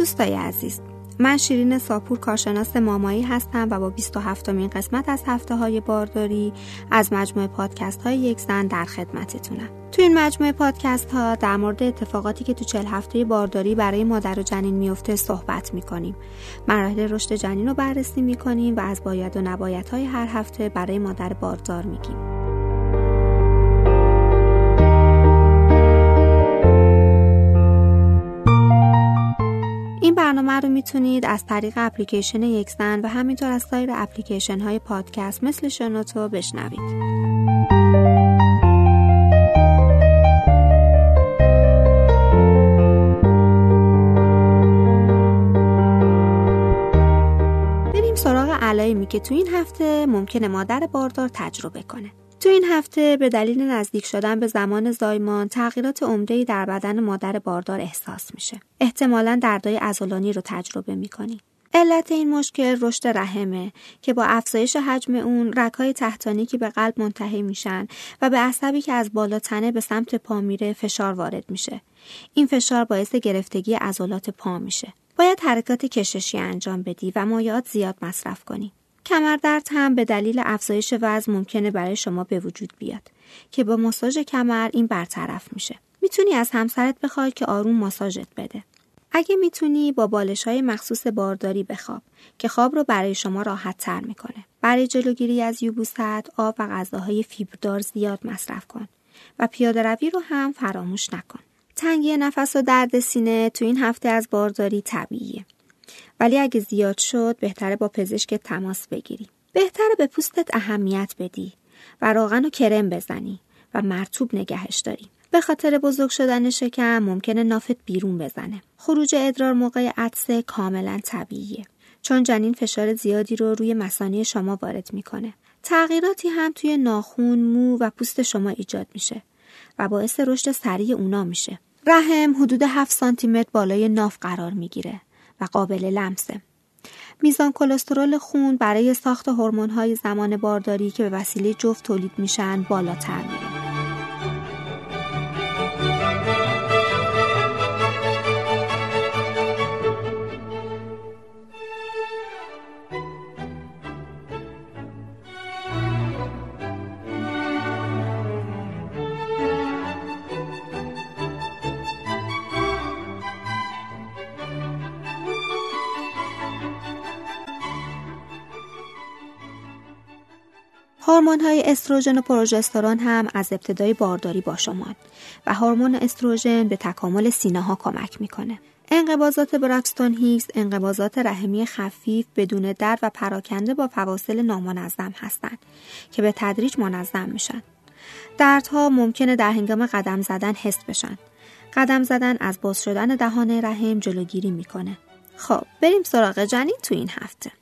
دوستای عزیز من شیرین ساپور کارشناس مامایی هستم و با 27 مین قسمت از هفته های بارداری از مجموعه پادکست های یک زن در خدمتتونم. تو این مجموعه پادکست ها در مورد اتفاقاتی که تو چل هفته بارداری برای مادر و جنین میفته صحبت می‌کنیم. مراحل رشد جنین رو بررسی می‌کنیم و از باید و نباید های هر هفته برای مادر باردار میگیم. برنامه رو می‌تونید از طریق اپلیکیشن یکزن و همینطور از سایر اپلیکیشن های پادکست مثل شنوتو بشنوید. علائمی که تو این هفته ممکنه مادر باردار تجربه کنه. تو این هفته به دلیل نزدیک شدن به زمان زایمان تغییرات عمده‌ای در بدن مادر باردار احساس میشه. احتمالا دردای عضلانی رو تجربه می‌کنی. علت این مشکل رشد رحمه که با افزایش حجم اون رکای تحتانی که به قلب منتهی میشن و به عصبی که از بالا تنه به سمت پا میره فشار وارد میشه. این فشار باعث گرفتگی عضلات پا میشه. باید حرکات کششی انجام بدی و مایعات زیاد مصرف کنی. کمردرد هم به دلیل افزایش وزن ممکنه برای شما به وجود بیاد که با ماساژ کمر این برطرف میشه. می‌تونی از همسرت بخوای که آروم ماساژت بده. اگه می‌تونی با بالش های مخصوص بارداری بخواب که خواب رو برای شما راحت تر می‌کنه. برای جلوگیری از یوبوست آب و غذاهای فیبردار زیاد مصرف کن و پیاده روی رو هم فراموش نکن. تنگی نفس و درد سینه تو این هفته از بارداری طبیعیه. ولی اگه زیاد شد بهتره با پزشک تماس بگیری. بهتره به پوستت اهمیت بدی و روغن و کرم بزنی و مرتوب نگهش داری. به خاطر بزرگ شدن شکم ممکنه نافت بیرون بزنه. خروج ادرار موقع عطسه کاملا طبیعیه. چون جنین فشار زیادی رو روی مسانی شما وارد می‌کنه. تغییراتی هم توی ناخون، مو و پوست شما ایجاد میشه و باعث رشد سریع اونا میشه. رحم حدود 7 سانتی متر بالای ناف قرار می‌گیره و قابل لمسه. میزان کلسترول خون برای ساخت های زمان بارداری که به وسیله جفت تولید میشن بالاتر میره. هورمون های استروژن و پروژسترون هم از ابتدای بارداری با شما و هورمون استروژن به تکامل سینه ها کمک می‌کنه. انقباضات براکستون هیکس انقباضات رحمی خفیف بدون درد و پراکنده با فواصل نامنظم هستند که به تدریج منظم میشن. دردها ممکنه در هنگام قدم زدن حس بشن. قدم زدن از باز شدن دهان رحم جلوگیری می‌کنه. خب بریم سراغ جنین تو این هفته.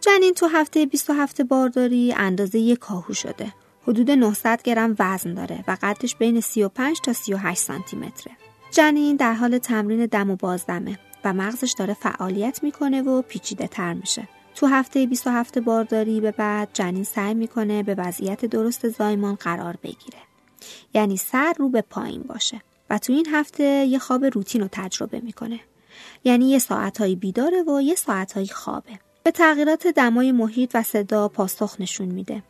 جنین تو هفته 27 بارداری اندازه یک کاهو شده. حدود 900 گرم وزن داره و قدش بین 35 تا 38 سانتی متره. جنین در حال تمرین دم و بازدمه و مغزش داره فعالیت می‌کنه و پیچیده تر میشه. تو هفته 27 بارداری به بعد جنین سعی می‌کنه به وضعیت درست زایمان قرار بگیره. یعنی سر رو به پایین باشه و تو این هفته یه خواب روتین رو تجربه می‌کنه. یعنی یه ساعتهایی بیداره و یه ساعتهایی خوابه. به تغییرات دمای محیط و صدا پاسخ نشون میده.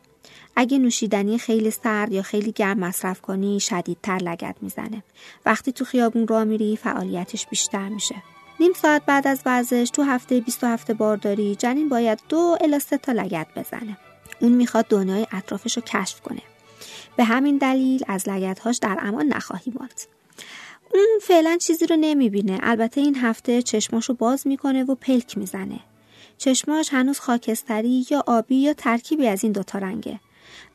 اگه نوشیدنی خیلی سرد یا خیلی گرم مصرف کنی شدیدتر لگت می‌زنه. وقتی تو خیابون را میری فعالیتش بیشتر میشه. نیم ساعت بعد از ورزش تو هفته 27 بارداری جنین باید دو الا سه تا لگت بزنه. اون می‌خواد دنیای اطرافش رو کشف کنه. به همین دلیل از لگتهاش در امان نخواهی ماند. اون فعلا چیزی رو نمی‌بینه البته این هفته چشماشو باز می‌کنه و پلک می‌زنه چشماش هنوز خاکستری یا آبی یا ترکیبی از این دوتا رنگه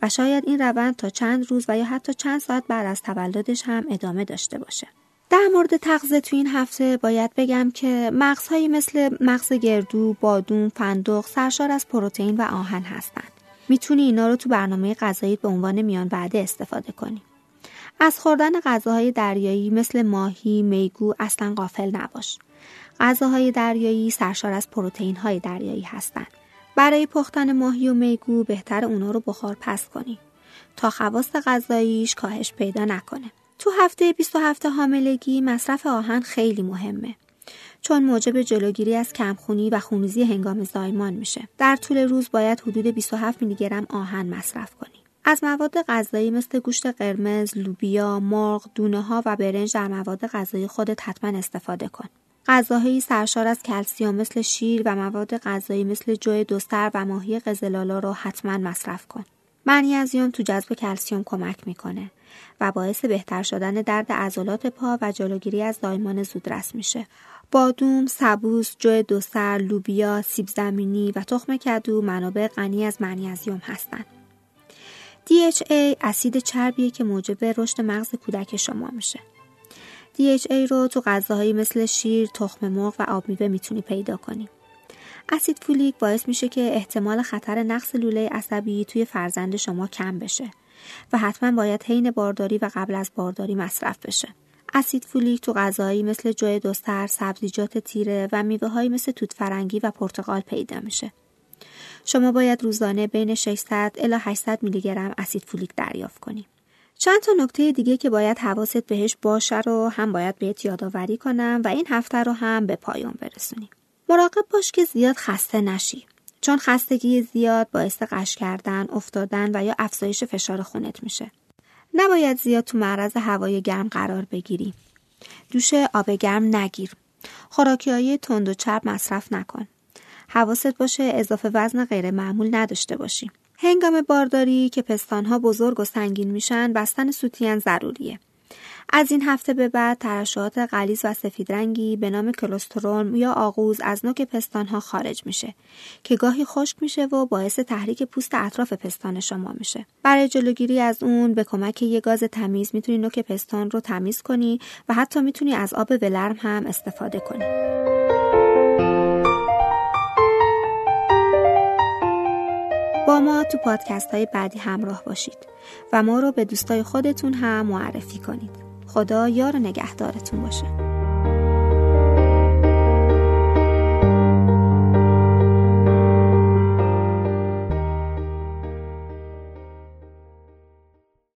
و شاید این روند تا چند روز و یا حتی چند ساعت بعد از تولدش هم ادامه داشته باشه. در مورد تغذیه تو این هفته باید بگم که مغزهایی مثل مغز گردو، بادون، فندق سرشار از پروتئین و آهن هستند. می‌تونی اینا رو تو برنامه غذایی به عنوان میان وعده استفاده کنی. از خوردن غذاهای دریایی مثل ماهی، میگو اصلا غافل نباش. غذاهای دریایی سرشار از پروتئین های دریایی هستند. برای پختن ماهی و میگو بهتر اونا رو بخار پس کنی تا خواست غذاییش کاهش پیدا نکنه. تو هفته 27 حاملگی مصرف آهن خیلی مهمه. چون موجب جلوگیری از کمخونی و خونریزی هنگام زایمان میشه. در طول روز باید حدود 27 میلی گرم آهن مصرف کنی. از مواد غذایی مثل گوشت قرمز، لوبیا، مرغ، دونه ها و برنج در مواد غذایی خودت حتما استفاده کن. غذاهایی سرشار از کلسیوم مثل شیر و مواد غذایی مثل جوی دوستر و ماهی قزلالا رو حتما مصرف کن. منیزیم تو جذب کلسیوم کمک می‌کنه و باعث بهتر شدن درد عضلات پا و جلوگیری از زایمان زودرس میشه. بادوم، سبوس، جو دوسر، لوبیا، سیب زمینی و تخم کدو منابع غنی از منیزیم هستند. DHA اسید چربیه که موجب رشد مغز کودک شما میشه. DHA رو تو غذاهایی مثل شیر، تخم مرغ و آب میوه می‌تونی پیدا کنی. اسید فولیک باعث میشه که احتمال خطر نقص لوله عصبی توی فرزند شما کم بشه و حتما باید حین بارداری و قبل از بارداری مصرف بشه. اسید فولیک تو غذایی مثل جوی دوستر، سبزیجات تیره و میوه مثل توت فرنگی و پرتقال پیدا میشه. شما باید روزانه بین 600 الی 800 میلی گرم اسید فولیک دریافت کنید. چند تا نکته دیگه که باید حواست بهش باشه رو هم باید بهت یادآوری کنم و این هفته رو هم به پایان برسونیم. مراقب باش که زیاد خسته نشی. چون خستگی زیاد باعث قش کردن، افتادن و یا افزایش فشار خونت میشه. نباید زیاد تو معرض هوای گرم قرار بگیری. دوش آب گرم نگیر. خوراکی های تند و چرب مصرف نکن. حواست باشه اضافه وزن غیر معمول نداشته باشی. هنگام بارداری که پستانها بزرگ و سنگین میشن بستن سوتین ضروریه. از این هفته به بعد ترشحات غلیظ و سفید رنگی به نام کلسترول یا آغوز از نوک پستانها خارج میشه که گاهی خشک میشه و باعث تحریک پوست اطراف پستان شما میشه. برای جلوگیری از اون به کمک یه گاز تمیز می‌تونی نوک پستان رو تمیز کنی و حتی می‌تونی از آب ولرم هم استفاده کنی. با ما تو پادکست های بعدی همراه باشید و ما رو به دوستای خودتون هم معرفی کنید. خدا یار نگهدارتون باشه.